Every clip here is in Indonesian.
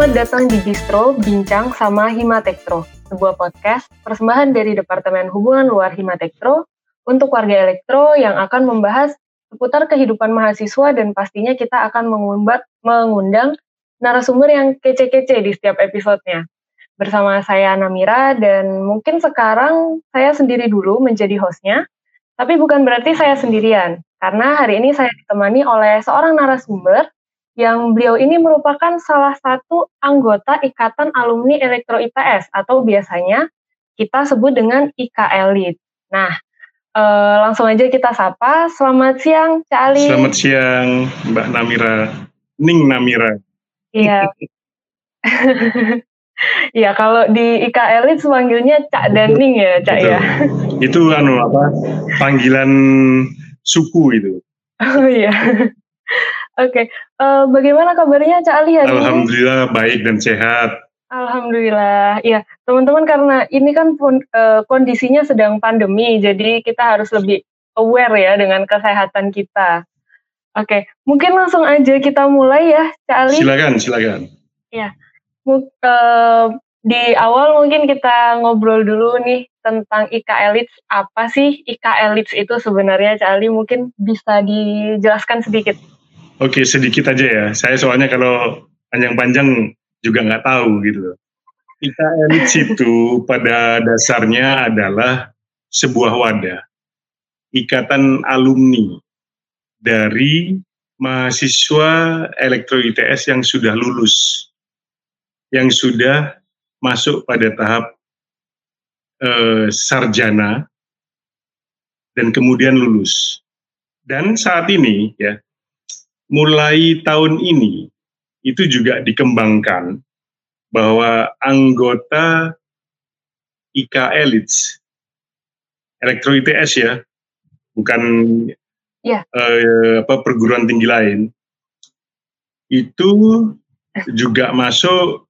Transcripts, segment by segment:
Selamat datang di Bistro Bincang sama Himatektro, sebuah podcast persembahan dari Departemen Hubungan Luar Himatektro untuk warga elektro yang akan membahas seputar kehidupan mahasiswa dan pastinya kita akan mengumbat, mengundang narasumber yang kece-kece di setiap episodenya. Bersama saya Namira dan mungkin sekarang saya sendiri dulu menjadi hostnya, tapi bukan berarti saya sendirian, karena hari ini saya ditemani oleh seorang narasumber yang beliau ini merupakan salah satu anggota Ikatan Alumni Elektro IPS atau biasanya kita sebut dengan IK Elit. Nah, eh, langsung aja kita sapa. Selamat siang, Cak Ali. Selamat siang, Mbak Namira. Ning Namira. Iya. Iya, kalau di IK Elit semanggilnya Cak dan Ning ya, Cak ya. Itu anu apa? Panggilan suku itu. Oh iya. Oke, uh, bagaimana kabarnya Cak Ali hari Alhamdulillah baik dan sehat. Alhamdulillah, ya teman-teman karena ini kan pun, uh, kondisinya sedang pandemi, jadi kita harus lebih aware ya dengan kesehatan kita. Oke, mungkin langsung aja kita mulai ya, Cak Ali. Silakan, silakan. Ya, uh, di awal mungkin kita ngobrol dulu nih tentang IK Elites. Apa sih IK Elites itu sebenarnya, Cak Ali? Mungkin bisa dijelaskan sedikit. Oke, sedikit aja ya. Saya soalnya kalau panjang-panjang juga nggak tahu gitu. Kita elit itu pada dasarnya adalah sebuah wadah, ikatan alumni dari mahasiswa elektro ITS yang sudah lulus, yang sudah masuk pada tahap eh, sarjana dan kemudian lulus. Dan saat ini ya mulai tahun ini itu juga dikembangkan bahwa anggota IK Elites, Elektro ITS ya, bukan ya. eh, apa perguruan tinggi lain, itu juga masuk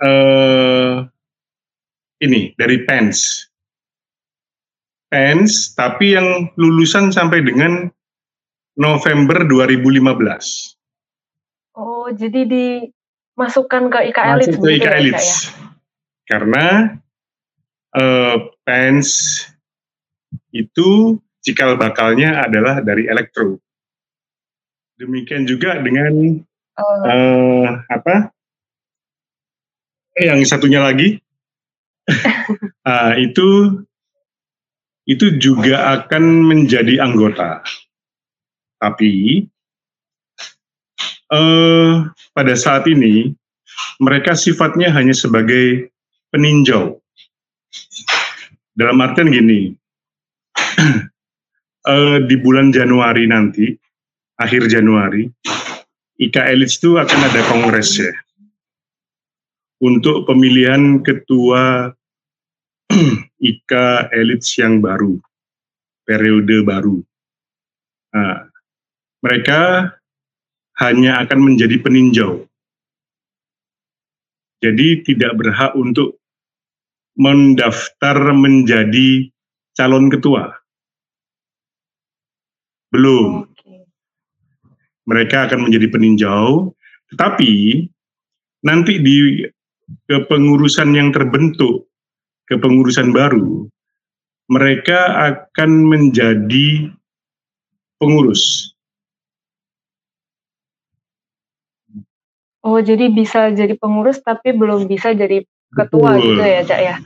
eh, ini dari PENS. PENS, tapi yang lulusan sampai dengan November 2015. Oh, jadi dimasukkan ke IK Masuk ke IK Elites. Ya, Karena uh, PENS itu cikal bakalnya adalah dari elektro. Demikian juga dengan oh. uh, apa? Eh, yang satunya lagi uh, itu itu juga akan menjadi anggota tapi eh, pada saat ini mereka sifatnya hanya sebagai peninjau. Dalam artian gini, eh, di bulan Januari nanti, akhir Januari, IKA Elites itu akan ada kongres ya untuk pemilihan ketua IKA Elites yang baru, periode baru. Nah, mereka hanya akan menjadi peninjau. Jadi tidak berhak untuk mendaftar menjadi calon ketua. Belum. Mereka akan menjadi peninjau, tetapi nanti di kepengurusan yang terbentuk, kepengurusan baru, mereka akan menjadi pengurus. Oh, jadi bisa jadi pengurus tapi belum bisa jadi ketua Betul. gitu ya, Cak ya?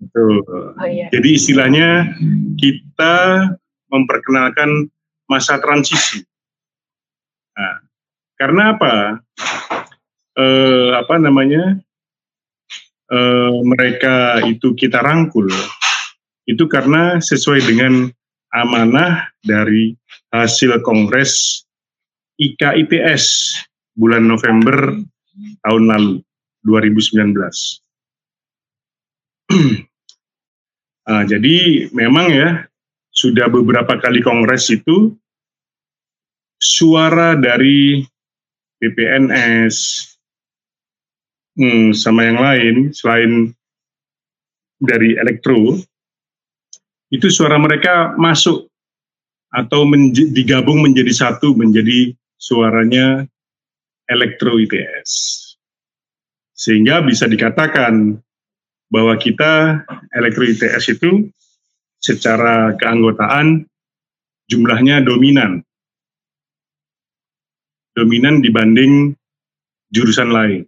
Betul. Oh, iya. Jadi istilahnya kita memperkenalkan masa transisi. Nah, karena apa? Eh, apa namanya? Eh, mereka itu kita rangkul itu karena sesuai dengan amanah dari hasil kongres IKIPS bulan November tahun lalu 2019. nah, jadi memang ya sudah beberapa kali kongres itu suara dari BPNS hmm, sama yang lain selain dari elektro itu suara mereka masuk atau menj digabung menjadi satu menjadi suaranya elektro ITS. Sehingga bisa dikatakan bahwa kita elektro ITS itu secara keanggotaan jumlahnya dominan. Dominan dibanding jurusan lain.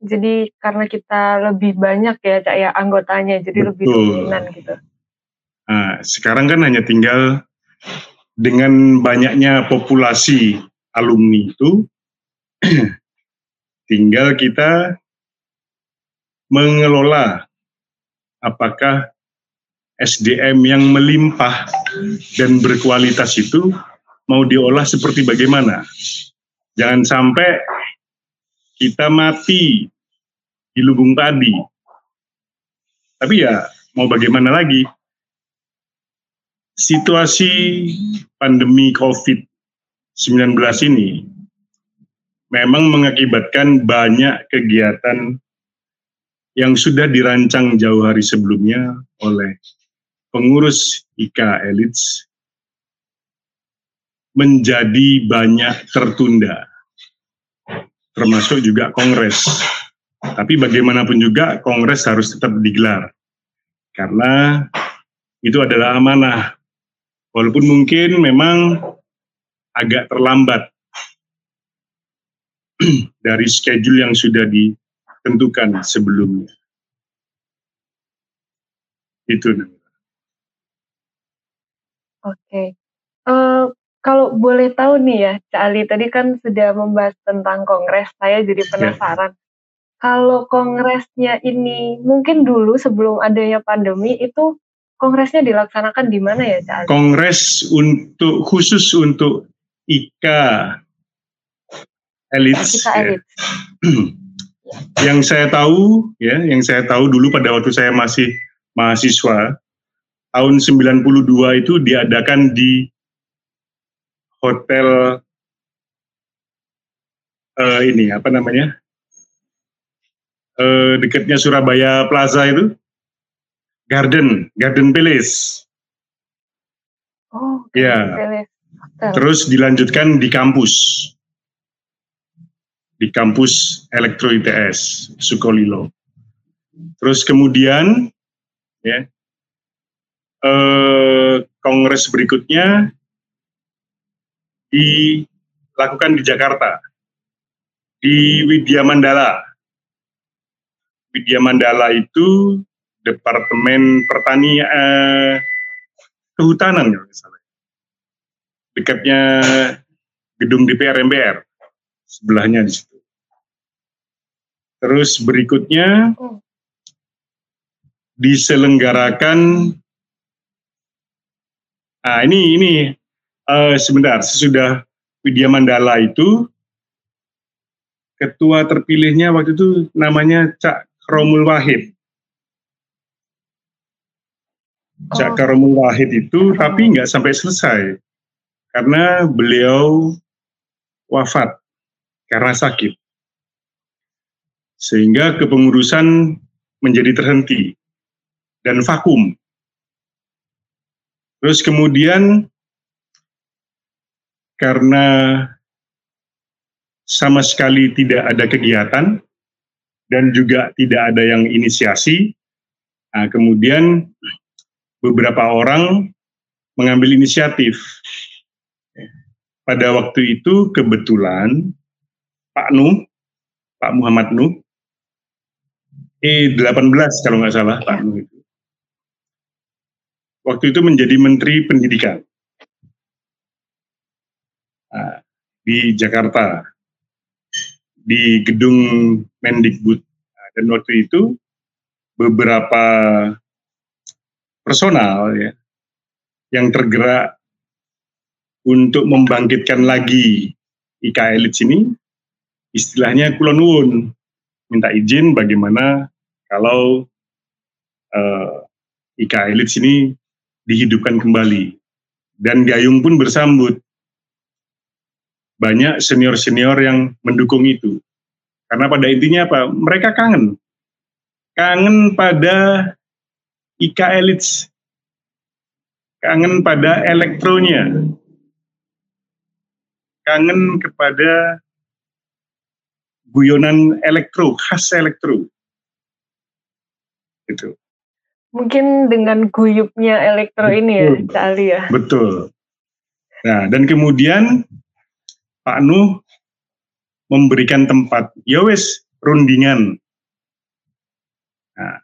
Jadi karena kita lebih banyak ya Cak ya anggotanya, jadi Betul. lebih dominan gitu. Nah, sekarang kan hanya tinggal dengan banyaknya populasi alumni itu, tinggal kita mengelola apakah SDM yang melimpah dan berkualitas itu mau diolah seperti bagaimana. Jangan sampai kita mati di lubung tadi. Tapi ya mau bagaimana lagi? Situasi pandemi COVID-19 ini memang mengakibatkan banyak kegiatan yang sudah dirancang jauh hari sebelumnya oleh pengurus IKA Elites menjadi banyak tertunda termasuk juga kongres. Tapi bagaimanapun juga kongres harus tetap digelar. Karena itu adalah amanah. Walaupun mungkin memang agak terlambat dari schedule yang sudah ditentukan sebelumnya. Itu. Oke. Okay. Uh, eh, kalau boleh tahu nih ya, Cak Ali tadi kan sudah membahas tentang kongres, saya jadi ya. penasaran. Yeah. Kalau kongresnya ini mungkin dulu sebelum adanya pandemi itu kongresnya dilaksanakan di mana ya, Cak? Kongres untuk khusus untuk IKA Elites. Ya. yang saya tahu ya, yang saya tahu dulu pada waktu saya masih mahasiswa tahun 92 itu diadakan di hotel uh, ini apa namanya uh, dekatnya Surabaya Plaza itu Garden Garden Palace. Oh, ya. Terus dilanjutkan di kampus di kampus Elektro ITS Sukolilo. Terus kemudian ya eh, kongres berikutnya dilakukan di Jakarta, di Widya Mandala. Widya Mandala itu Departemen Pertanian eh, Kehutanan ya misalnya. Dekatnya gedung DPR MPR sebelahnya di situ. Terus berikutnya diselenggarakan Ah ini ini uh, sebentar, sesudah Widya Mandala itu, ketua terpilihnya waktu itu namanya Cak Romul Wahid. Cak oh. Wahid itu, oh. tapi nggak sampai selesai karena beliau wafat karena sakit, sehingga kepengurusan menjadi terhenti dan vakum. Terus kemudian karena sama sekali tidak ada kegiatan dan juga tidak ada yang inisiasi. Nah, kemudian beberapa orang mengambil inisiatif. Pada waktu itu kebetulan Pak Nuh, Pak Muhammad Nuh, E18 kalau nggak salah Pak Nuh itu. Waktu itu menjadi Menteri Pendidikan di Jakarta di gedung Mendikbud dan waktu itu beberapa personal ya yang tergerak untuk membangkitkan lagi IKA Elit sini istilahnya kulonwun minta izin bagaimana kalau uh, IKA Elit sini dihidupkan kembali dan Gayung pun bersambut banyak senior-senior yang mendukung itu. Karena pada intinya apa? Mereka kangen. Kangen pada Ika Elites. Kangen pada elektronya. kangen kepada guyonan elektro, khas elektro. Itu. Mungkin dengan guyupnya elektro Betul. ini ya, Cak Ali ya. Betul. Nah, dan kemudian Pak Nuh memberikan tempat, ya wes rundingan. Nah,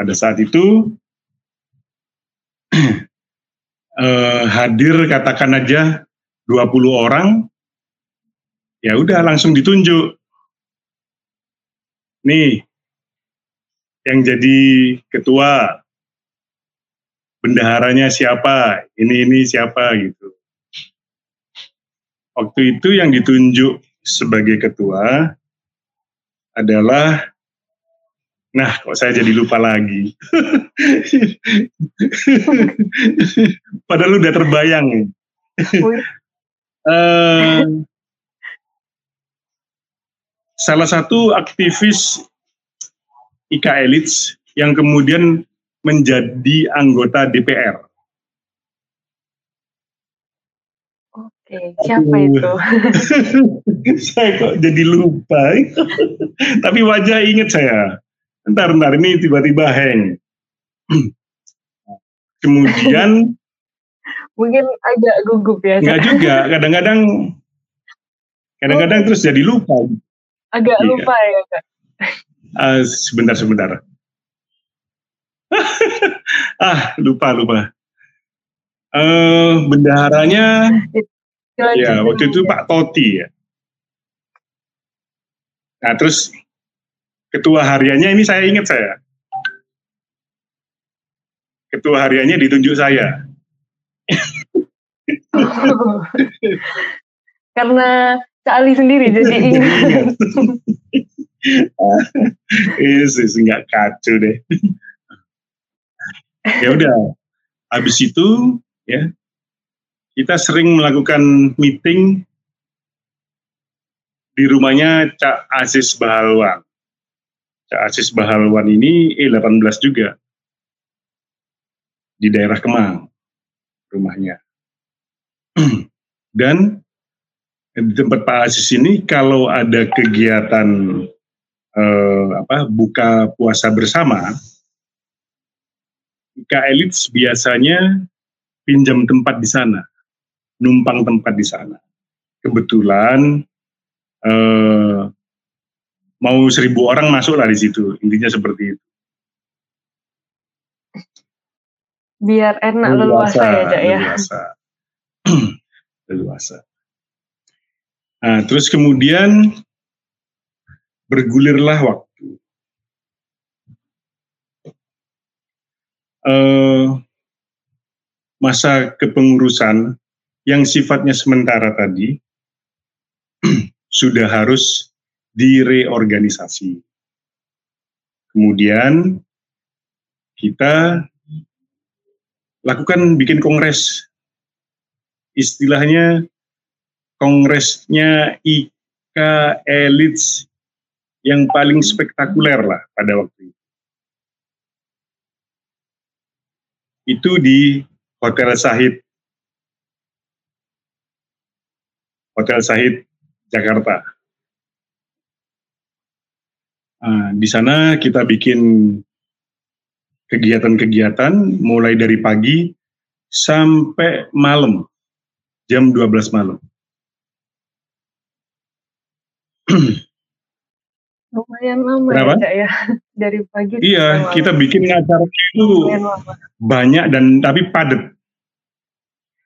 pada saat itu eh, hadir katakan aja 20 orang, ya udah langsung ditunjuk. Nih, yang jadi ketua, bendaharanya siapa, ini ini siapa gitu. Waktu itu yang ditunjuk sebagai ketua adalah Nah, kok saya jadi lupa lagi. Padahal udah terbayang. uh, salah satu aktivis IKA Elites yang kemudian menjadi anggota DPR. Oke, siapa itu? saya kok jadi lupa. Tapi wajah ingat saya. Ntar, ntar ini tiba-tiba hang. Kemudian mungkin agak gugup ya. Enggak juga, kadang-kadang kadang-kadang oh. terus jadi lupa. Agak iya. lupa ya, Kak. Uh, sebentar, sebentar. ah, lupa, lupa. Uh, bendaharanya ya waktu itu Pak Toti ya. Nah terus ketua hariannya ini saya ingat saya. Ketua hariannya ditunjuk saya. Karena Cak Ali sendiri jadi ingat. Yes, nggak kacau deh. ya udah, habis itu ya kita sering melakukan meeting di rumahnya Cak Aziz Bahalwan. Cak Aziz Bahalwan ini E18 juga di daerah Kemang rumahnya. Dan di tempat Pak Aziz ini kalau ada kegiatan eh, apa buka puasa bersama, Elites biasanya pinjam tempat di sana numpang tempat di sana. Kebetulan eh, mau seribu orang masuk lah di situ, intinya seperti itu. Biar enak leluasa, leluasa ya, Cak ya. Leluasa. leluasa. Nah, terus kemudian bergulirlah waktu. Uh, masa kepengurusan yang sifatnya sementara tadi sudah harus direorganisasi. Kemudian kita lakukan bikin kongres. Istilahnya kongresnya IKA Elites yang paling spektakuler lah pada waktu itu. Itu di Hotel Sahid Hotel Sahid Jakarta. Nah, di sana kita bikin kegiatan-kegiatan mulai dari pagi sampai malam, jam 12 malam. Lumayan lama ya, Cak, ya, dari pagi. Iya, kita bikin acara itu banyak dan tapi padat.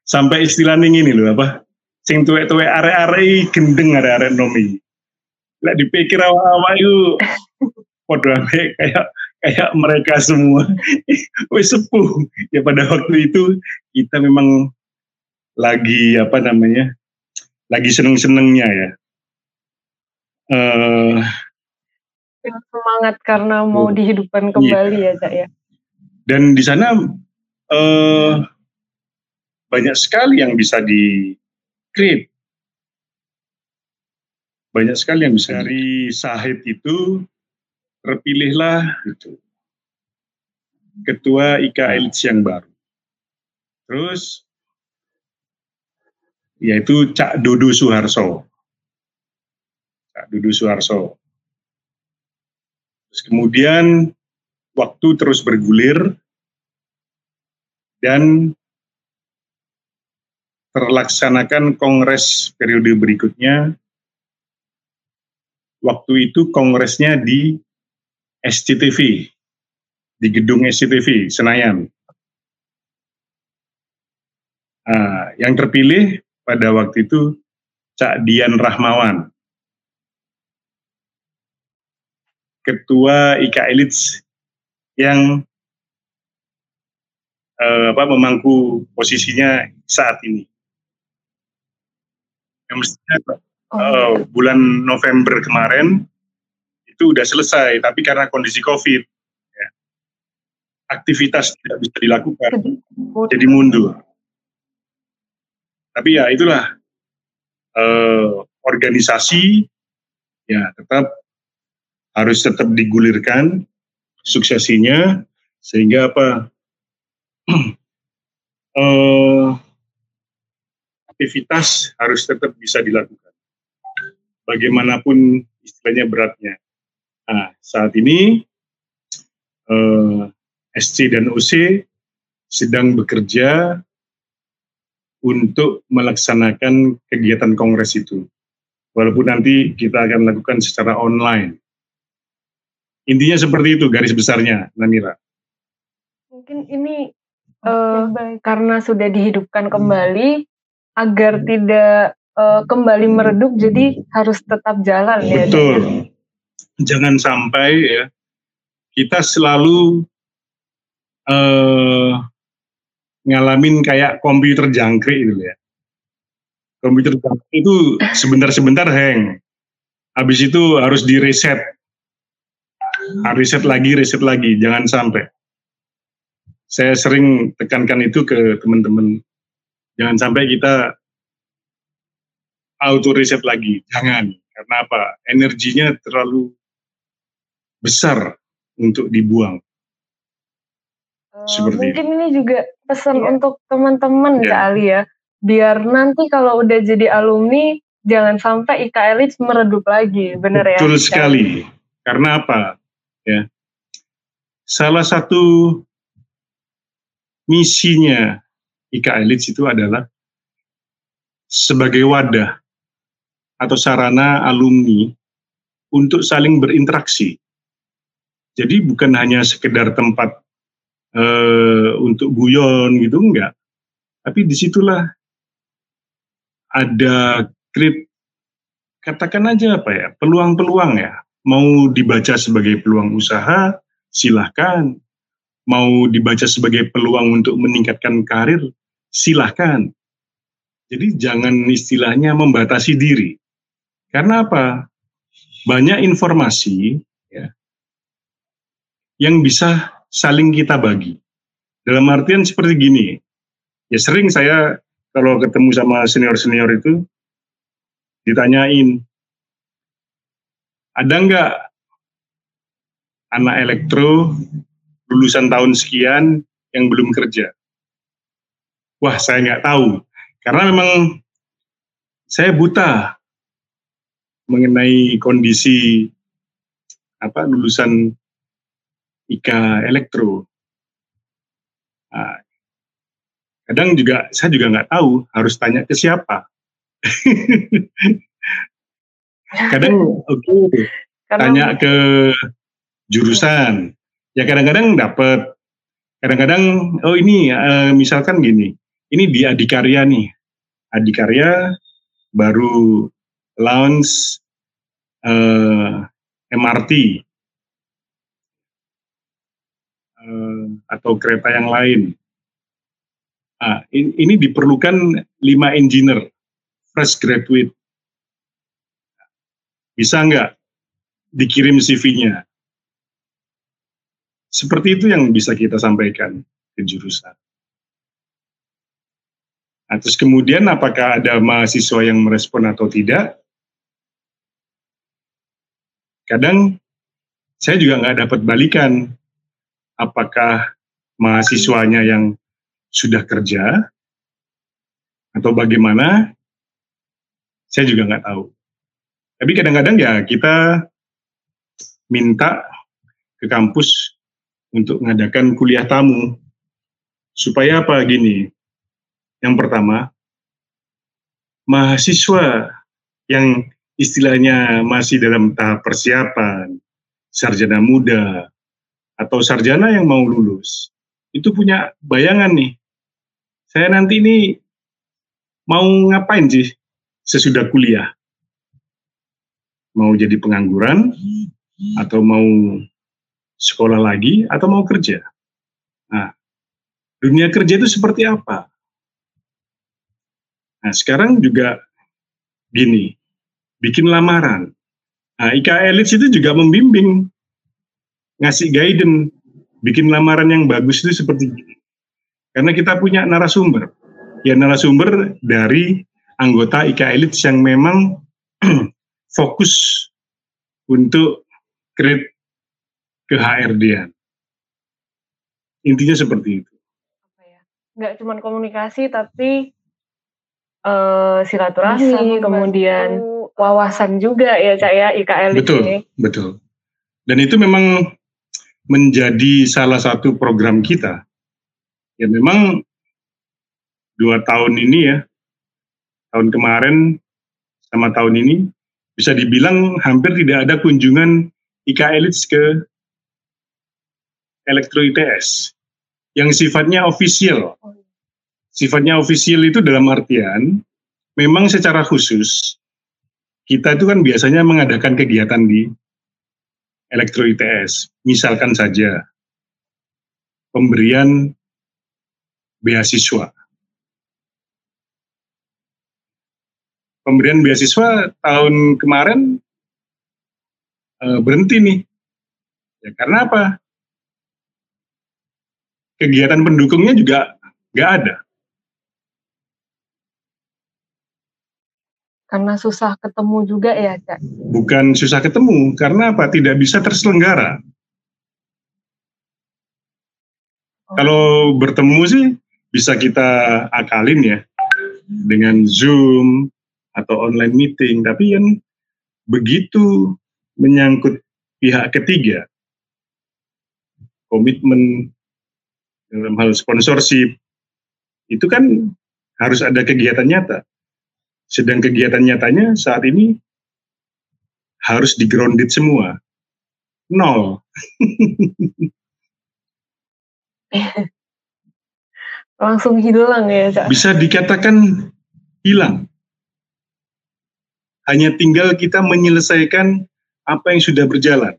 Sampai istilahnya ini loh apa? sing tuwek-tuwek arek-arek gendeng arek-arek nomi. Lek dipikir awak-awak itu padha kayak kayak mereka semua wis sepuh. Ya pada waktu itu kita memang lagi apa namanya? lagi seneng-senengnya ya. Uh, semangat karena mau oh, dihidupkan kembali iya. ya, Cak ya. Dan di sana uh, banyak sekali yang bisa di create. Banyak sekali yang bisa dari Sahid itu terpilihlah itu ketua IKA Elites yang baru. Terus yaitu Cak Dodo Suharso. Cak Dodo Suharso. Terus kemudian waktu terus bergulir dan terlaksanakan kongres periode berikutnya. Waktu itu kongresnya di SCTV, di gedung SCTV Senayan. Nah, yang terpilih pada waktu itu Cak Dian Rahmawan, ketua IKA Elites yang eh, apa memangku posisinya saat ini. Yang mestinya oh. uh, bulan November kemarin itu udah selesai, tapi karena kondisi COVID, ya, aktivitas tidak bisa dilakukan, jadi mundur. Tapi ya itulah uh, organisasi ya tetap harus tetap digulirkan suksesinya sehingga apa uh, aktivitas harus tetap bisa dilakukan. Bagaimanapun istilahnya beratnya. Nah, saat ini uh, eh, SC dan OC sedang bekerja untuk melaksanakan kegiatan kongres itu. Walaupun nanti kita akan lakukan secara online. Intinya seperti itu garis besarnya, Namira. Mungkin ini uh, karena sudah dihidupkan kembali agar tidak uh, kembali meredup jadi harus tetap jalan Betul. ya. Betul. Jangan sampai ya kita selalu uh, ngalamin kayak komputer jangkrik gitu ya. Komputer jangkrik itu sebentar-sebentar hang. Habis itu harus di reset. Reset lagi, reset lagi, jangan sampai saya sering tekankan itu ke teman-teman. Jangan sampai kita auto reset lagi, jangan. Karena apa? Energinya terlalu besar untuk dibuang. Uh, Seperti mungkin itu. ini juga pesan ya. untuk teman-teman ya. kali ya, biar nanti kalau udah jadi alumni jangan sampai IKLIS meredup lagi, benar ya? Betul sekali. Karena apa? Ya, salah satu misinya IKA Elites itu adalah sebagai wadah atau sarana alumni untuk saling berinteraksi. Jadi bukan hanya sekedar tempat uh, untuk guyon gitu enggak, tapi di situlah ada krit katakan aja apa ya peluang-peluang ya mau dibaca sebagai peluang usaha silahkan mau dibaca sebagai peluang untuk meningkatkan karir, silahkan. Jadi jangan istilahnya membatasi diri. Karena apa? Banyak informasi ya, yang bisa saling kita bagi. Dalam artian seperti gini, ya sering saya kalau ketemu sama senior-senior itu ditanyain, ada nggak anak elektro lulusan tahun sekian yang belum kerja? Wah, saya nggak tahu. Karena memang saya buta mengenai kondisi apa lulusan IKA elektro. Nah, kadang juga saya juga nggak tahu harus tanya ke siapa. kadang oke okay, tanya ke jurusan ya kadang-kadang dapat kadang-kadang oh ini uh, misalkan gini ini di Adikarya nih Adikarya baru launch uh, eh, MRT uh, eh, atau kereta yang lain nah, ini, ini diperlukan lima engineer fresh graduate bisa nggak dikirim CV-nya seperti itu yang bisa kita sampaikan ke jurusan. Nah, terus kemudian apakah ada mahasiswa yang merespon atau tidak? Kadang saya juga nggak dapat balikan apakah mahasiswanya yang sudah kerja atau bagaimana Saya juga nggak tahu. Tapi kadang-kadang ya kita minta ke kampus untuk mengadakan kuliah tamu. Supaya apa gini? Yang pertama, mahasiswa yang istilahnya masih dalam tahap persiapan, sarjana muda, atau sarjana yang mau lulus, itu punya bayangan nih. Saya nanti ini mau ngapain sih sesudah kuliah? Mau jadi pengangguran, atau mau sekolah lagi, atau mau kerja? Nah, dunia kerja itu seperti apa? Nah, sekarang juga gini, bikin lamaran. Nah, IKA Elites itu juga membimbing ngasih guidance bikin lamaran yang bagus itu seperti ini. Karena kita punya narasumber. Ya narasumber dari anggota IKA Elites yang memang fokus untuk create ke HRD. Intinya seperti itu. Ya? Nggak cuma komunikasi, tapi uh, silaturahmi, kemudian wawasan juga ya Cak ya IKL betul, ini. Betul, Dan itu memang menjadi salah satu program kita. Ya memang dua tahun ini ya, tahun kemarin sama tahun ini bisa dibilang hampir tidak ada kunjungan IK Elites ke Elektro ITS yang sifatnya official. Sifatnya official itu dalam artian memang secara khusus kita itu kan biasanya mengadakan kegiatan di Elektro ITS. Misalkan saja pemberian beasiswa. Pemberian beasiswa tahun kemarin e, berhenti nih. Ya karena apa? Kegiatan pendukungnya juga nggak ada. Karena susah ketemu juga ya, Cak? Bukan susah ketemu, karena apa? Tidak bisa terselenggara. Oh. Kalau bertemu sih bisa kita akalin ya dengan Zoom atau online meeting, tapi yang begitu menyangkut pihak ketiga, komitmen dalam hal sponsorship, itu kan harus ada kegiatan nyata. Sedang kegiatan nyatanya saat ini harus di grounded semua. Nol. Langsung hilang ya, Cak? Bisa dikatakan hilang. Hanya tinggal kita menyelesaikan apa yang sudah berjalan.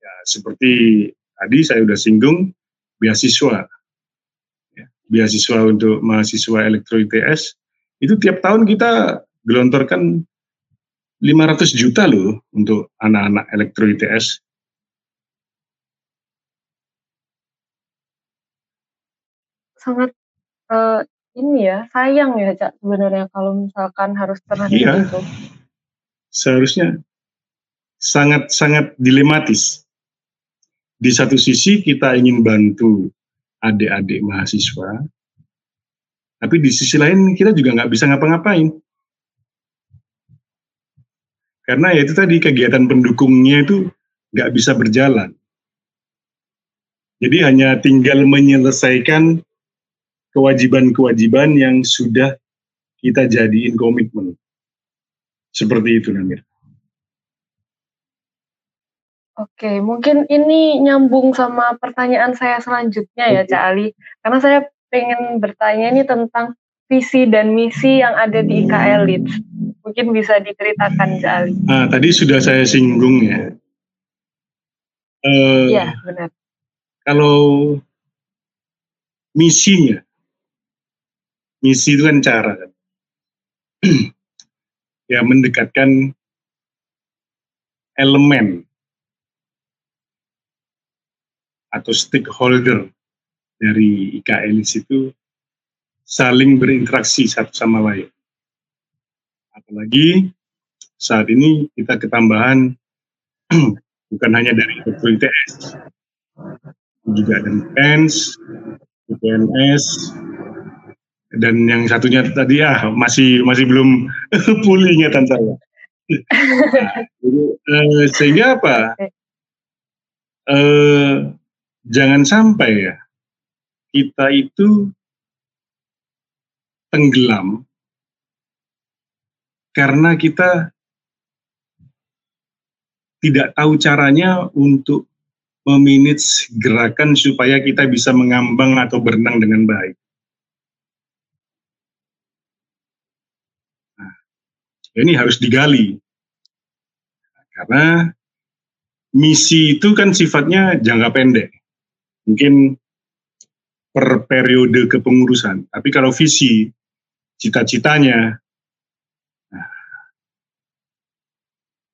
Ya, seperti tadi saya sudah singgung, beasiswa. Ya, beasiswa untuk mahasiswa elektro ITS itu tiap tahun kita gelontorkan 500 juta loh untuk anak-anak elektro ITS. Sangat uh, ini ya sayang ya cak sebenarnya kalau misalkan harus terhenti iya, itu. Seharusnya sangat sangat dilematis. Di satu sisi kita ingin bantu adik-adik mahasiswa, tapi di sisi lain kita juga nggak bisa ngapa-ngapain. Karena ya itu tadi kegiatan pendukungnya itu nggak bisa berjalan. Jadi hanya tinggal menyelesaikan kewajiban-kewajiban yang sudah kita jadiin komitmen. Seperti itu Namir. Oke, mungkin ini nyambung sama pertanyaan saya selanjutnya ya, Cak Ali. Karena saya pengen bertanya ini tentang visi dan misi yang ada di IKL Leads. Mungkin bisa diceritakan, Jali. Ah, tadi sudah saya singgung ya. Uh, iya, benar. Kalau misinya, misi itu kan cara ya mendekatkan elemen atau stakeholder dari IKLIS itu saling berinteraksi satu sama lain. Apalagi saat ini kita ketambahan bukan hanya dari ITS, juga ada PENS, PNS, dan yang satunya tadi ah masih masih belum pulih ingatan saya. nah, jadi, eh, sehingga apa? Eh, jangan sampai ya kita itu tenggelam karena kita tidak tahu caranya untuk memanage gerakan supaya kita bisa mengambang atau berenang dengan baik. Nah, ini harus digali. Karena misi itu kan sifatnya jangka pendek. Mungkin per periode kepengurusan. Tapi kalau visi, cita-citanya, nah,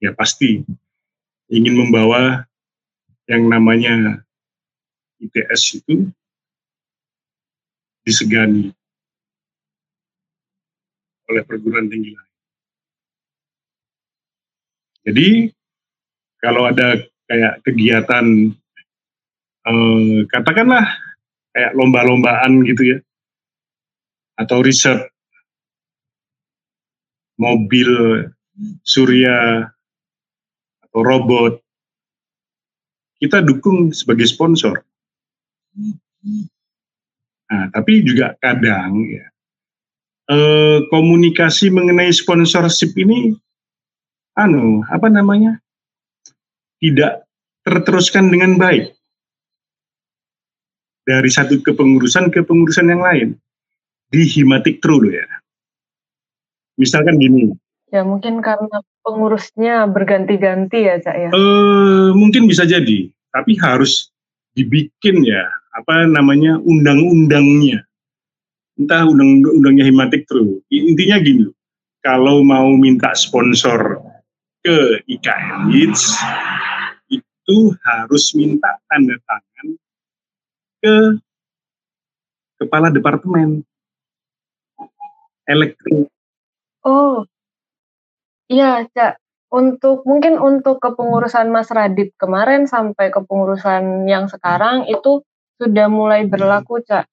ya pasti ingin membawa yang namanya ITS itu disegani oleh perguruan tinggi lain. Jadi kalau ada kayak kegiatan eh, katakanlah kayak lomba-lombaan gitu ya. Atau riset. Mobil surya atau robot. Kita dukung sebagai sponsor. Nah, tapi juga kadang ya eh, komunikasi mengenai sponsorship ini anu apa namanya tidak terteruskan dengan baik dari satu kepengurusan ke pengurusan yang lain di himatik true loh ya. Misalkan gini. Ya mungkin karena pengurusnya berganti-ganti ya cak ya? Uh, mungkin bisa jadi, tapi harus dibikin ya apa namanya undang-undangnya, entah undang-undangnya Himatik True. Intinya gini, kalau mau minta sponsor ke IKN itu harus minta tanda tangan ke kepala departemen elektrik. Oh, Iya, Cak. Untuk mungkin untuk kepengurusan Mas Radit kemarin sampai kepengurusan yang sekarang itu sudah mulai berlaku, Cak.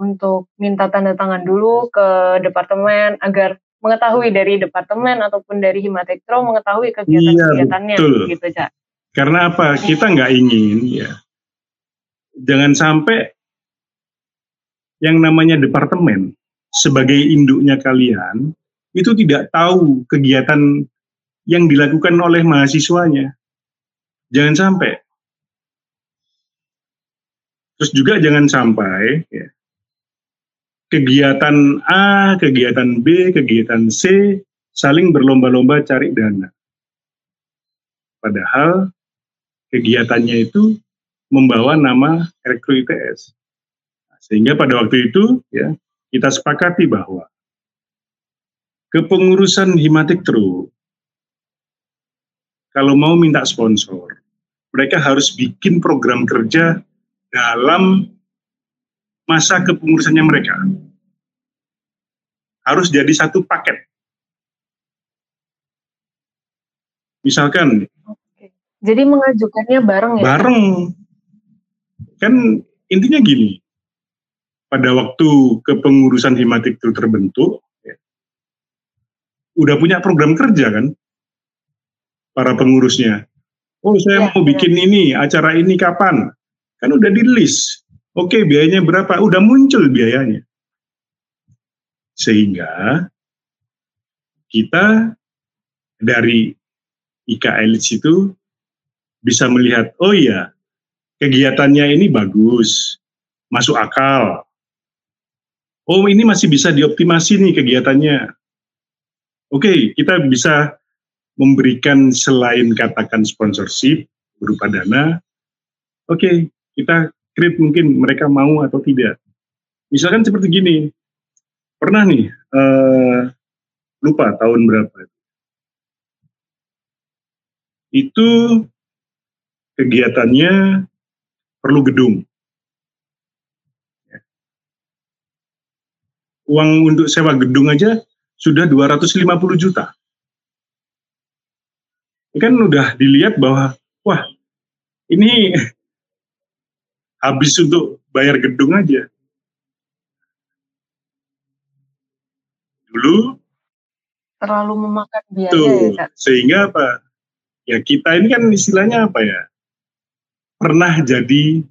Untuk minta tanda tangan dulu ke departemen agar mengetahui dari departemen ataupun dari Himatektro mengetahui kegiatan-kegiatannya iya, gitu, Cak. Karena apa? Kita nggak ingin ya. Jangan sampai yang namanya departemen sebagai induknya kalian itu tidak tahu kegiatan yang dilakukan oleh mahasiswanya. Jangan sampai. Terus juga jangan sampai ya, kegiatan A, kegiatan B, kegiatan C saling berlomba-lomba cari dana. Padahal kegiatannya itu membawa nama Elektro ITS. Sehingga pada waktu itu ya kita sepakati bahwa kepengurusan Himatik True kalau mau minta sponsor, mereka harus bikin program kerja dalam masa kepengurusannya mereka. Harus jadi satu paket. Misalkan. Jadi mengajukannya bareng ya? Bareng. Kan intinya gini, pada waktu kepengurusan Himatik itu terbentuk, udah punya program kerja kan para pengurusnya. Oh saya ya, mau bikin ini acara ini kapan? Kan udah di list. Oke biayanya berapa? Udah muncul biayanya. Sehingga kita dari IKL itu bisa melihat, oh iya kegiatannya ini bagus, masuk akal. Oh ini masih bisa dioptimasi nih kegiatannya oke okay, kita bisa memberikan selain katakan sponsorship berupa dana, oke okay, kita create mungkin mereka mau atau tidak. Misalkan seperti gini, pernah nih uh, lupa tahun berapa itu kegiatannya perlu gedung. Uang untuk sewa gedung aja sudah 250 juta. Ini kan udah dilihat bahwa, wah ini habis untuk bayar gedung aja. dulu. Terlalu memakan biaya tuh, ya, Sehingga apa? Ya kita ini kan istilahnya apa ya? Pernah jadi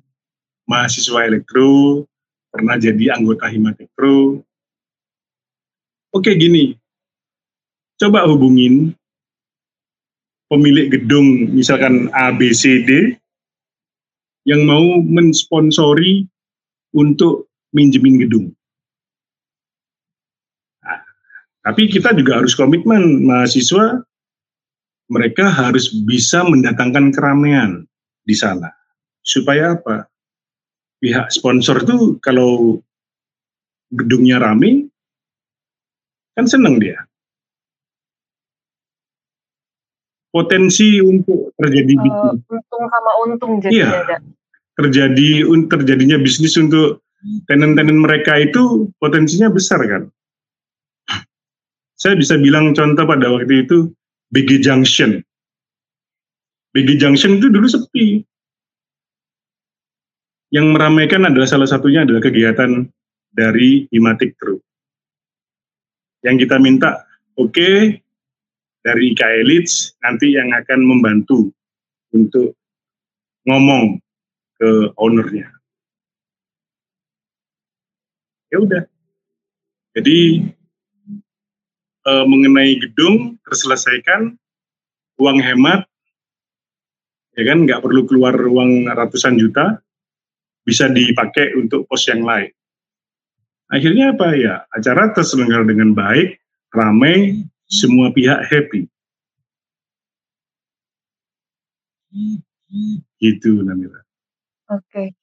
mahasiswa elektro, pernah jadi anggota Himatekro. Oke gini, coba hubungin pemilik gedung misalkan ABCD yang mau mensponsori untuk minjemin gedung. Nah, tapi kita juga harus komitmen mahasiswa mereka harus bisa mendatangkan keramaian di sana. Supaya apa? Pihak sponsor tuh kalau gedungnya rame, kan seneng dia. Potensi untuk terjadi uh, untung sama untung jadi iya. ada terjadi terjadinya bisnis untuk tenen-tenen mereka itu potensinya besar kan. Saya bisa bilang contoh pada waktu itu BG Junction. BG Junction itu dulu sepi. Yang meramaikan adalah salah satunya adalah kegiatan dari Himatik True. Yang kita minta, oke, okay, dari IKA Elites nanti yang akan membantu untuk ngomong ke ownernya. Ya udah. Jadi e, mengenai gedung terselesaikan, uang hemat, ya kan nggak perlu keluar uang ratusan juta, bisa dipakai untuk pos yang lain. Akhirnya apa ya? Acara terselenggara dengan baik, ramai, semua pihak happy. Gitu Namira. Oke.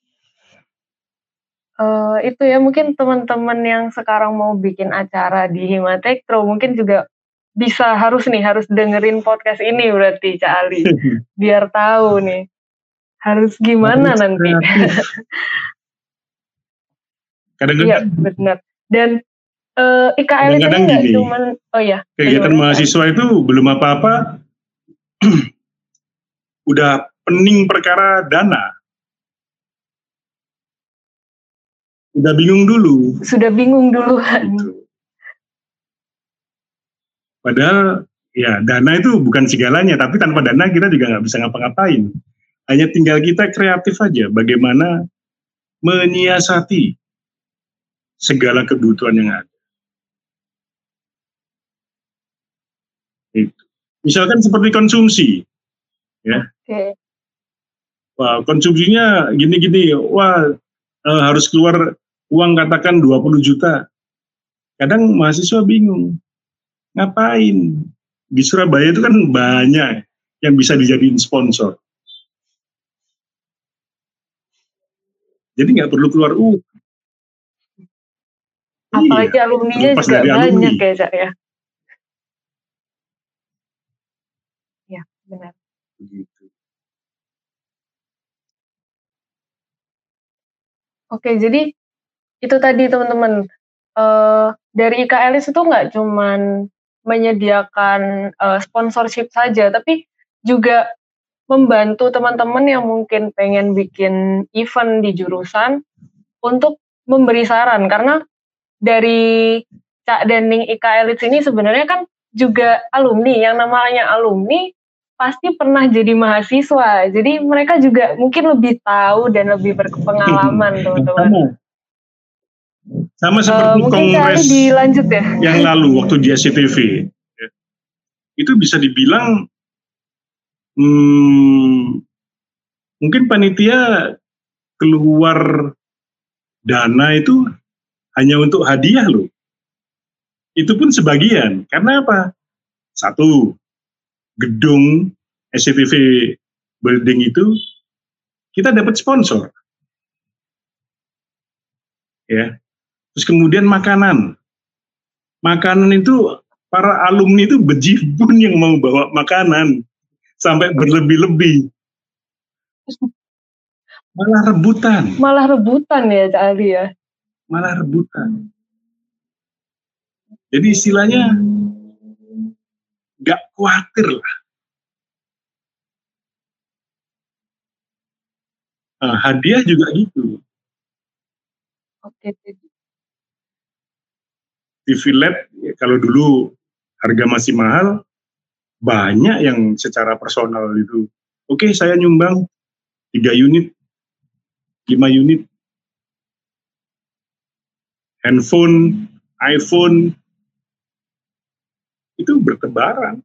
Uh, itu ya mungkin teman-teman yang sekarang mau bikin acara di Himatektro mungkin juga bisa harus nih harus dengerin podcast ini berarti Cak Ali biar tahu nih harus gimana harus nanti. Kadang-kadang. Iya benar. Dan uh, eh, IKL ini nggak cuma oh ya. Kegiatan mahasiswa itu belum apa-apa udah pening perkara dana. Udah bingung dulu. Sudah bingung duluan. Gitu. Padahal ya dana itu bukan segalanya, tapi tanpa dana kita juga nggak bisa ngapa-ngapain. Hanya tinggal kita kreatif aja, bagaimana menyiasati segala kebutuhan yang ada. Itu. Misalkan seperti konsumsi, ya. Okay. Wah, konsumsinya gini-gini, wah eh, harus keluar uang katakan 20 juta. Kadang mahasiswa bingung, ngapain? Di Surabaya itu kan banyak yang bisa dijadiin sponsor. Jadi nggak perlu keluar uang. Apalagi iya, alumni-nya juga banyak alumni. ya, Cak ya. Ya, benar. Begitu. Oke, jadi itu tadi teman-teman uh, dari IKLIS itu nggak cuman menyediakan uh, sponsorship saja, tapi juga membantu teman-teman yang mungkin pengen bikin event di jurusan untuk memberi saran karena dari Cak Dening IKLIS ini sebenarnya kan juga alumni yang namanya alumni pasti pernah jadi mahasiswa. Jadi mereka juga mungkin lebih tahu dan lebih berpengalaman teman-teman. Sama seperti uh, kongres dilanjut ya. yang lalu waktu di SCTV. Ya. Itu bisa dibilang hmm, mungkin panitia keluar dana itu hanya untuk hadiah loh. Itu pun sebagian. Karena apa? Satu, gedung SCTV building itu kita dapat sponsor. Ya, Terus kemudian makanan. Makanan itu para alumni itu bejibun yang mau bawa makanan sampai berlebih-lebih. Malah rebutan. Malah rebutan ya Cak Ali ya. Malah rebutan. Jadi istilahnya nggak khawatir lah. Nah, hadiah juga gitu. Oke, jadi TV LED kalau dulu harga masih mahal, banyak yang secara personal itu. Oke, okay, saya nyumbang 3 unit, 5 unit, handphone, iPhone, itu bertebaran.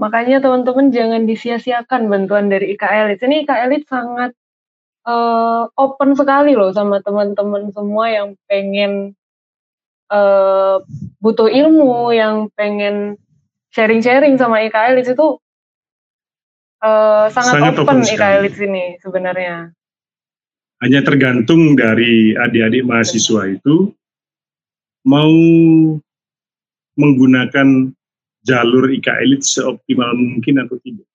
Makanya teman-teman jangan disia-siakan bantuan dari Elit. Ini Elit sangat uh, open sekali loh sama teman-teman semua yang pengen uh, butuh ilmu, yang pengen sharing-sharing sama Elit itu uh, sangat, sangat open, open IKA Elit sini sebenarnya. Hanya tergantung dari adik-adik mahasiswa itu mau menggunakan jalur IKA elit seoptimal mungkin atau tidak.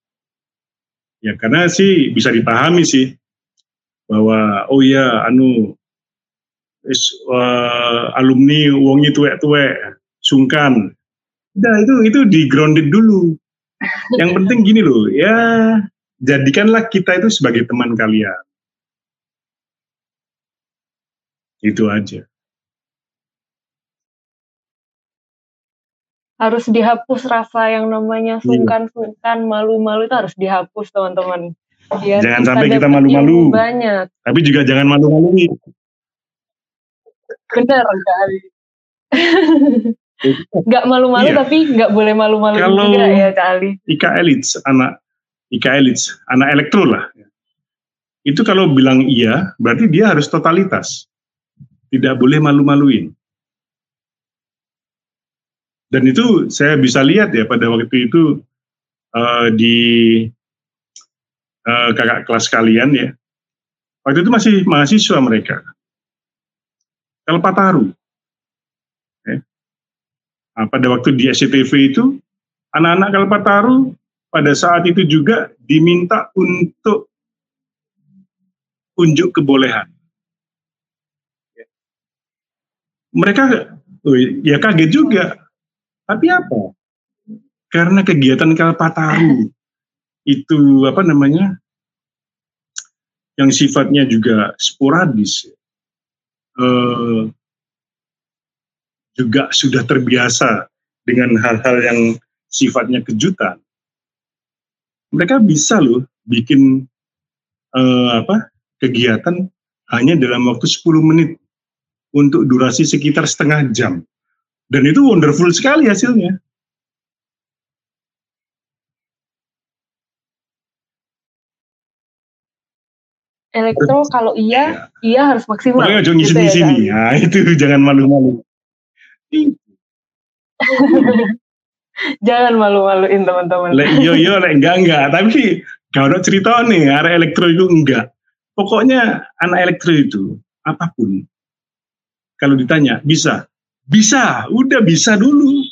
Ya karena sih bisa dipahami sih bahwa oh ya anu is, uh, alumni uangnya tuwek-tuwek sungkan. Nah itu itu di grounded dulu. Yang penting gini loh, ya jadikanlah kita itu sebagai teman kalian. Itu aja. harus dihapus rasa yang namanya iya. sungkan-sungkan, malu-malu itu harus dihapus teman-teman. Ya, jangan sampai kita malu-malu. Banyak. Tapi juga jangan malu-malu. Benar kali. Gak malu-malu iya. tapi nggak boleh malu-malu juga ya kali. Ika Elits, anak Ika Elits, anak elektro lah. Itu kalau bilang iya, berarti dia harus totalitas. Tidak boleh malu-maluin. Dan itu saya bisa lihat ya pada waktu itu uh, di uh, kakak kelas kalian ya. Waktu itu masih mahasiswa mereka. Kalpataru. Ya. Nah, pada waktu di SCTV itu, anak-anak Kalpataru pada saat itu juga diminta untuk unjuk kebolehan. Mereka oh, ya kaget juga tapi apa? Karena kegiatan Kalpataru itu apa namanya? yang sifatnya juga sporadis eh, juga sudah terbiasa dengan hal-hal yang sifatnya kejutan. Mereka bisa loh bikin eh, apa kegiatan hanya dalam waktu 10 menit untuk durasi sekitar setengah jam. Dan itu wonderful sekali hasilnya. Elektro kalau iya, ya. iya harus maksimal. Makanya jangan gitu ya, sini. Ya, nah, itu jangan malu-malu. jangan malu-maluin teman-teman. Lek yo yo lek enggak enggak, tapi kalau cerita nih area elektro itu enggak. Pokoknya anak elektro itu apa pun kalau ditanya bisa bisa, udah bisa dulu.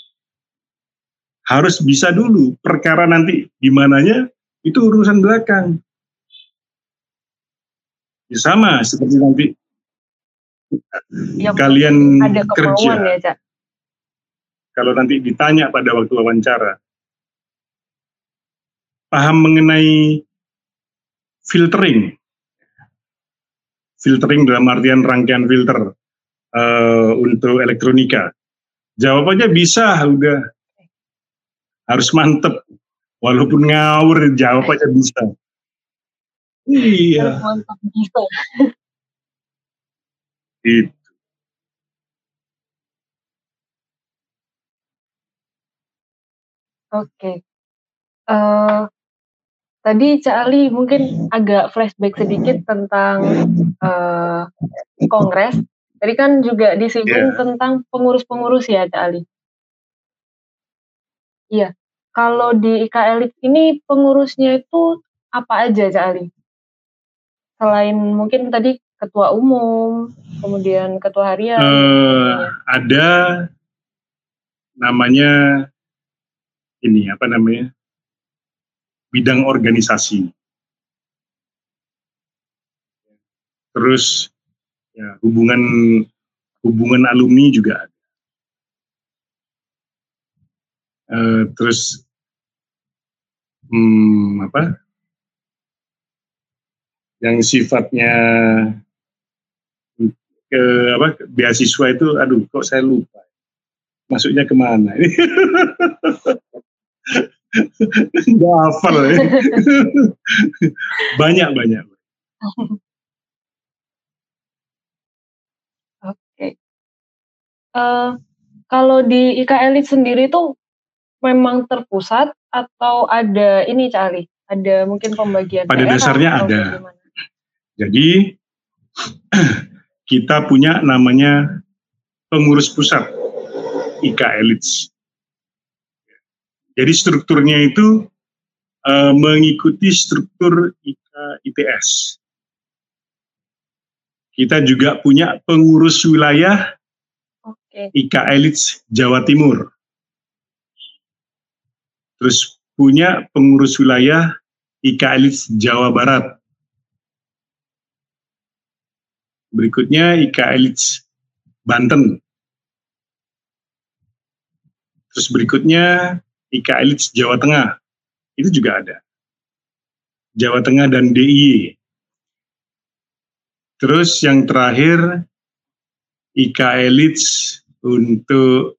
Harus bisa dulu. Perkara nanti gimananya itu urusan belakang. Ya sama seperti nanti ya, kalian ada kerja. Ya, Cak. Kalau nanti ditanya pada waktu wawancara, paham mengenai filtering, filtering dalam artian rangkaian filter uh, untuk elektronika? Jawabannya bisa, udah harus mantep. Walaupun ngawur, jawabannya bisa. Iya. Mantap bisa. Itu. Oke. Okay. Uh, eh, tadi Cak Ali mungkin agak flashback sedikit tentang uh, kongres Tadi kan juga disinggung yeah. tentang pengurus-pengurus ya, Cak Ali. Iya. Kalau di IK Elit ini pengurusnya itu apa aja, Cak Ali? Selain mungkin tadi ketua umum, kemudian ketua harian. Uh, ada namanya ini apa namanya bidang organisasi. Terus ya, hubungan hubungan alumni juga ada. Uh, terus hmm, apa yang sifatnya ke apa beasiswa itu aduh kok saya lupa masuknya ke mana ini nggak hafal ya. banyak banyak oke okay. uh, eh, kalau di IK Elit sendiri itu memang terpusat atau ada ini Cali ada mungkin pembagian pada dasarnya ada bagaimana? Jadi kita punya namanya pengurus pusat IK Elites. Jadi strukturnya itu uh, mengikuti struktur IK ITS. Kita juga punya pengurus wilayah okay. IK Elites Jawa Timur. Terus punya pengurus wilayah IK Elites Jawa Barat. Berikutnya IKA Elites Banten. Terus berikutnya IKA Elites Jawa Tengah. Itu juga ada. Jawa Tengah dan DIY. Terus yang terakhir IKA Elites untuk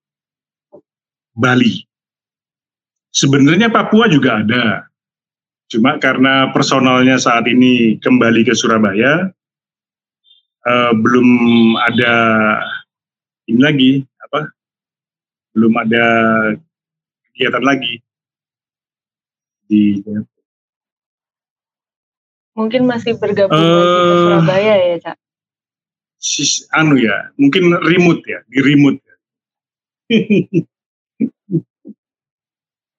Bali. Sebenarnya Papua juga ada. Cuma karena personalnya saat ini kembali ke Surabaya, uh, belum ada ini lagi apa belum ada kegiatan lagi di mungkin masih bergabung uh, eh, Surabaya ya cak sis, anu ya mungkin remote ya di remote ya.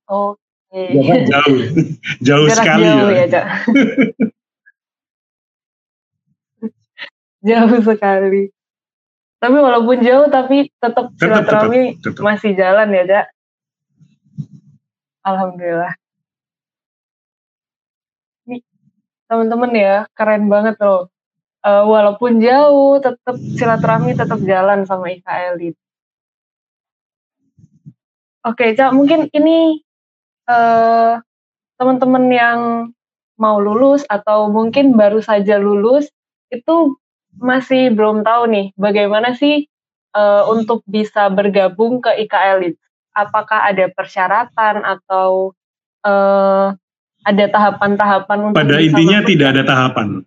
Oke. Okay. Jauh, jauh sekali jauh ya. ya Jauh sekali. Tapi walaupun jauh tapi tetap silaturahmi masih jalan ya, Cak. Alhamdulillah. Nih, teman-teman ya, keren banget loh. Uh, walaupun jauh, tetap silaturahmi tetap jalan sama Ika Elit. Oke, Cak, mungkin ini uh, teman-teman yang mau lulus atau mungkin baru saja lulus itu masih belum tahu nih bagaimana sih uh, untuk bisa bergabung ke IK Elite. Apakah ada persyaratan atau uh, ada tahapan-tahapan untuk Pada intinya tidak ada tahapan.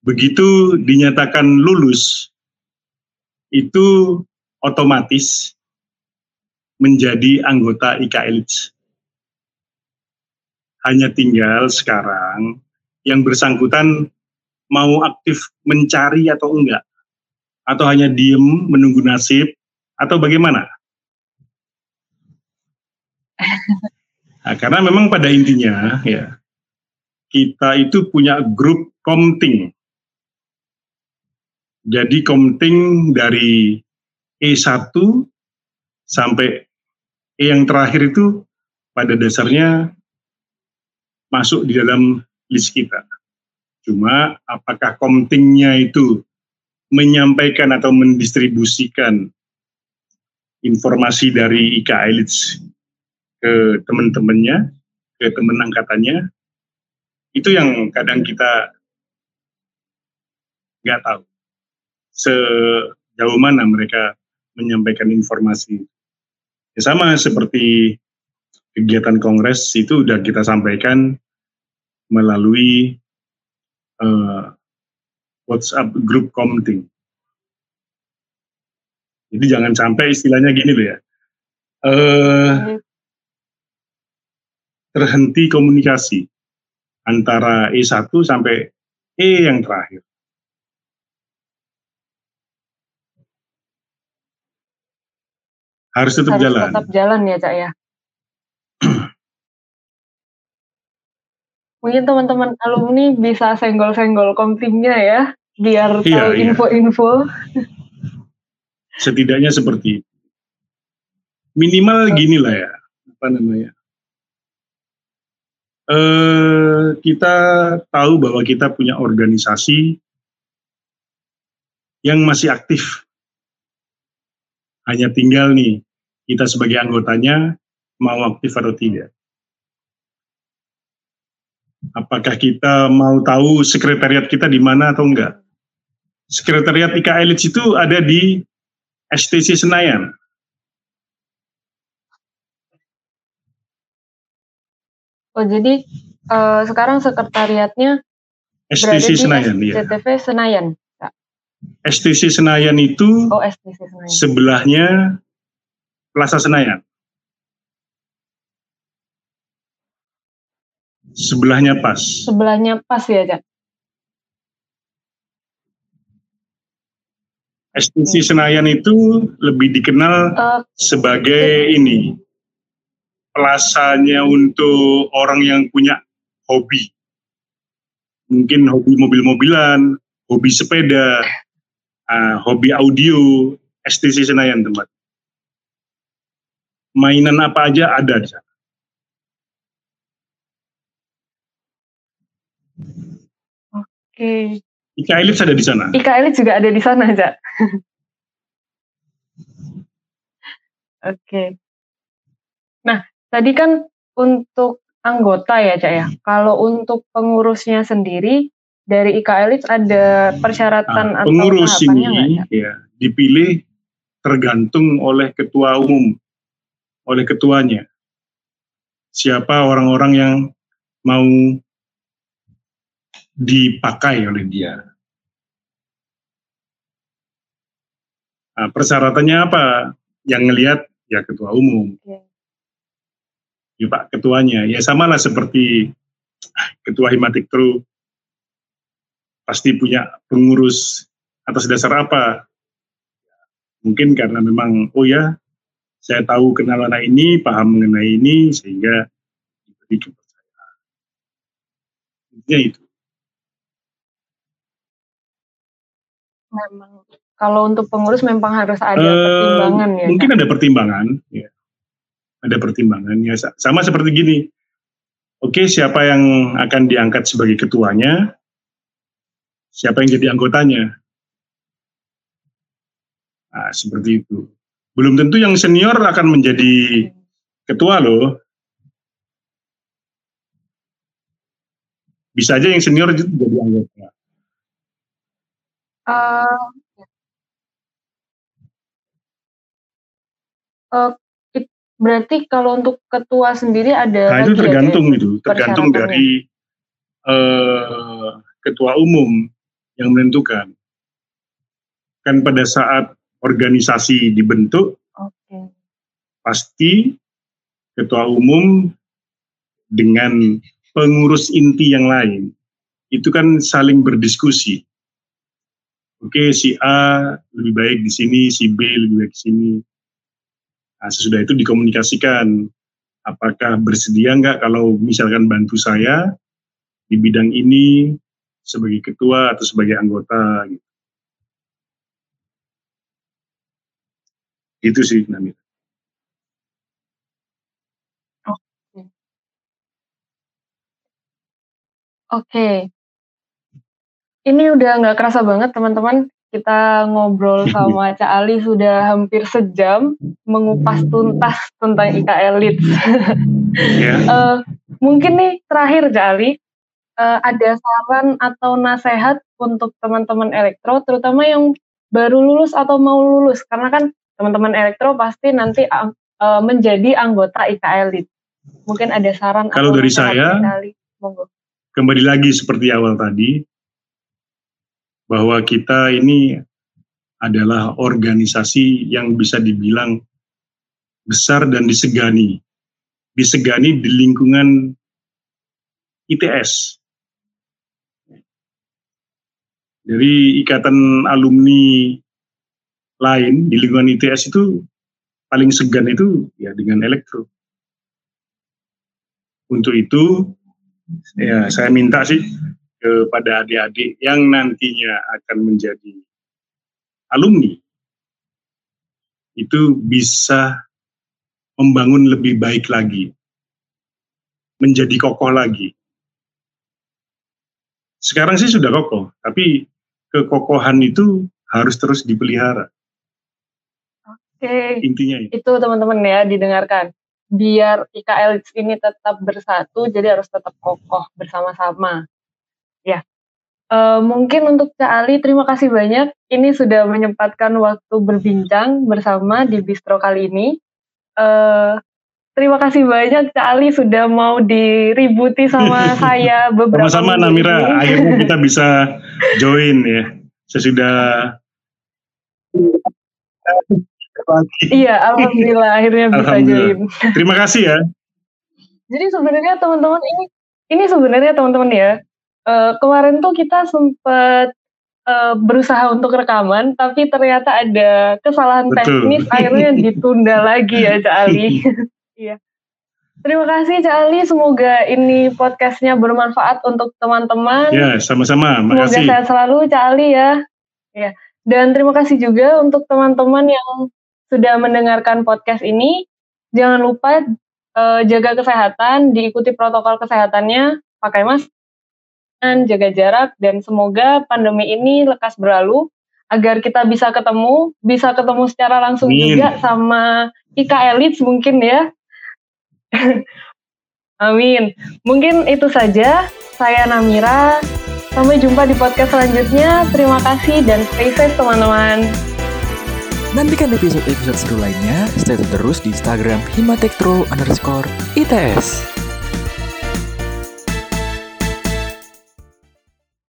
Begitu dinyatakan lulus itu otomatis menjadi anggota IK Elite. Hanya tinggal sekarang yang bersangkutan mau aktif mencari atau enggak? Atau hanya diem menunggu nasib? Atau bagaimana? Nah, karena memang pada intinya ya kita itu punya grup komting. Jadi komting dari E1 sampai E yang terakhir itu pada dasarnya masuk di dalam list kita. Cuma apakah komtingnya itu menyampaikan atau mendistribusikan informasi dari IKA Elites ke teman-temannya, ke teman angkatannya, itu yang kadang kita nggak tahu sejauh mana mereka menyampaikan informasi. Ya sama seperti kegiatan kongres itu sudah kita sampaikan melalui uh, WhatsApp grup commenting. Jadi jangan sampai istilahnya gini loh ya. Uh, terhenti komunikasi antara E1 sampai E yang terakhir. Harus tetap Harus jalan. Tetap jalan ya, Cak ya. Mungkin teman-teman alumni bisa senggol-senggol komtingnya ya, biar iya, tahu iya. info-info. Setidaknya seperti itu. Minimal gini lah ya, apa namanya. Uh, kita tahu bahwa kita punya organisasi yang masih aktif. Hanya tinggal nih, kita sebagai anggotanya mau aktif atau tidak. Apakah kita mau tahu sekretariat kita di mana atau enggak? Sekretariat IKA Elites itu ada di STC Senayan. Oh jadi uh, sekarang sekretariatnya STC Senayan, ya. Senayan. STC Senayan itu oh, STC Senayan. sebelahnya Plaza Senayan. Sebelahnya pas. Sebelahnya pas ya, Cak? STC Senayan itu lebih dikenal uh, sebagai ini plasanya untuk orang yang punya hobi. Mungkin hobi mobil-mobilan, hobi sepeda, uh, hobi audio, STC Senayan tempat. Mainan apa aja ada di sana. Oke. Ika Elit ada di sana. Ika Elit juga ada di sana, Cak. Oke. Nah, tadi kan untuk anggota ya, Cak ya. Kalau untuk pengurusnya sendiri dari Ika Elit ada persyaratan nah, atau pengurus ini ya dipilih tergantung oleh ketua umum, oleh ketuanya. Siapa orang-orang yang mau dipakai oleh dia. Nah, persyaratannya apa? Yang ngelihat ya ketua umum. Ya. ya Pak ketuanya. Ya samalah seperti ketua Himatikru pasti punya pengurus atas dasar apa? Mungkin karena memang oh ya saya tahu kenal anak ini, paham mengenai ini sehingga diberi kepercayaan. Intinya itu. Memang kalau untuk pengurus memang harus ada uh, pertimbangan ya. Mungkin kan? ada pertimbangan, ya. Ada pertimbangan ya sama seperti gini. Oke, siapa yang akan diangkat sebagai ketuanya? Siapa yang jadi anggotanya? Nah, seperti itu. Belum tentu yang senior akan menjadi ketua loh. Bisa aja yang senior jadi anggota. Uh, uh, berarti kalau untuk ketua sendiri ada Nah, itu ya, tergantung ya, itu, tergantung dari uh, ketua umum yang menentukan. Kan pada saat organisasi dibentuk, okay. pasti ketua umum dengan pengurus inti yang lain. Itu kan saling berdiskusi oke okay, si A lebih baik di sini, si B lebih baik di sini. Nah, sesudah itu dikomunikasikan apakah bersedia nggak kalau misalkan bantu saya di bidang ini sebagai ketua atau sebagai anggota gitu. Itu sih Namita. Oke. Oke, ini udah nggak kerasa banget teman-teman. Kita ngobrol sama Cak Ali sudah hampir sejam mengupas tuntas tentang IK Elit. yeah. uh, mungkin nih terakhir Cak Ali, uh, ada saran atau nasihat untuk teman-teman elektro, terutama yang baru lulus atau mau lulus, karena kan teman-teman elektro pasti nanti uh, menjadi anggota IK Elit. Mungkin ada saran. Kalau dari saya, kembali lagi seperti awal tadi, bahwa kita ini adalah organisasi yang bisa dibilang besar dan disegani. Disegani di lingkungan ITS. Dari ikatan alumni lain di lingkungan ITS itu paling segan itu ya dengan elektro. Untuk itu ya saya minta sih kepada adik-adik yang nantinya akan menjadi alumni itu bisa membangun lebih baik lagi, menjadi kokoh lagi. Sekarang sih sudah kokoh, tapi kekokohan itu harus terus dipelihara. Oke. Intinya itu. Itu teman-teman ya didengarkan. biar Elites ini tetap bersatu, jadi harus tetap kokoh bersama-sama. Uh, mungkin untuk Cak Ali, terima kasih banyak. Ini sudah menyempatkan waktu berbincang bersama di Bistro kali ini. Uh, terima kasih banyak Cak Ali sudah mau diributi sama saya beberapa Sama-sama Namira, ini. akhirnya kita bisa join ya. Sesudah Iya, alhamdulillah akhirnya bisa join. Terima kasih ya. Jadi sebenarnya teman-teman ini ini sebenarnya teman-teman ya. Uh, kemarin tuh kita sempat uh, berusaha untuk rekaman, tapi ternyata ada kesalahan Betul. teknis, akhirnya ditunda lagi ya, Cak Ali. Iya. Terima kasih Cak Ali, semoga ini podcastnya bermanfaat untuk teman-teman. Ya, sama-sama. Semoga sehat selalu Cak Ali ya. Ya. Dan terima kasih juga untuk teman-teman yang sudah mendengarkan podcast ini. Jangan lupa uh, jaga kesehatan, diikuti protokol kesehatannya, pakai masker, jaga jarak, dan semoga pandemi ini lekas berlalu agar kita bisa ketemu, bisa ketemu secara langsung Amin. juga sama Ika Elites mungkin ya. Amin. Mungkin itu saja. Saya Namira. Sampai jumpa di podcast selanjutnya. Terima kasih dan stay safe teman-teman. Nantikan episode-episode seru lainnya, stay terus di Instagram himatektro underscore ITS.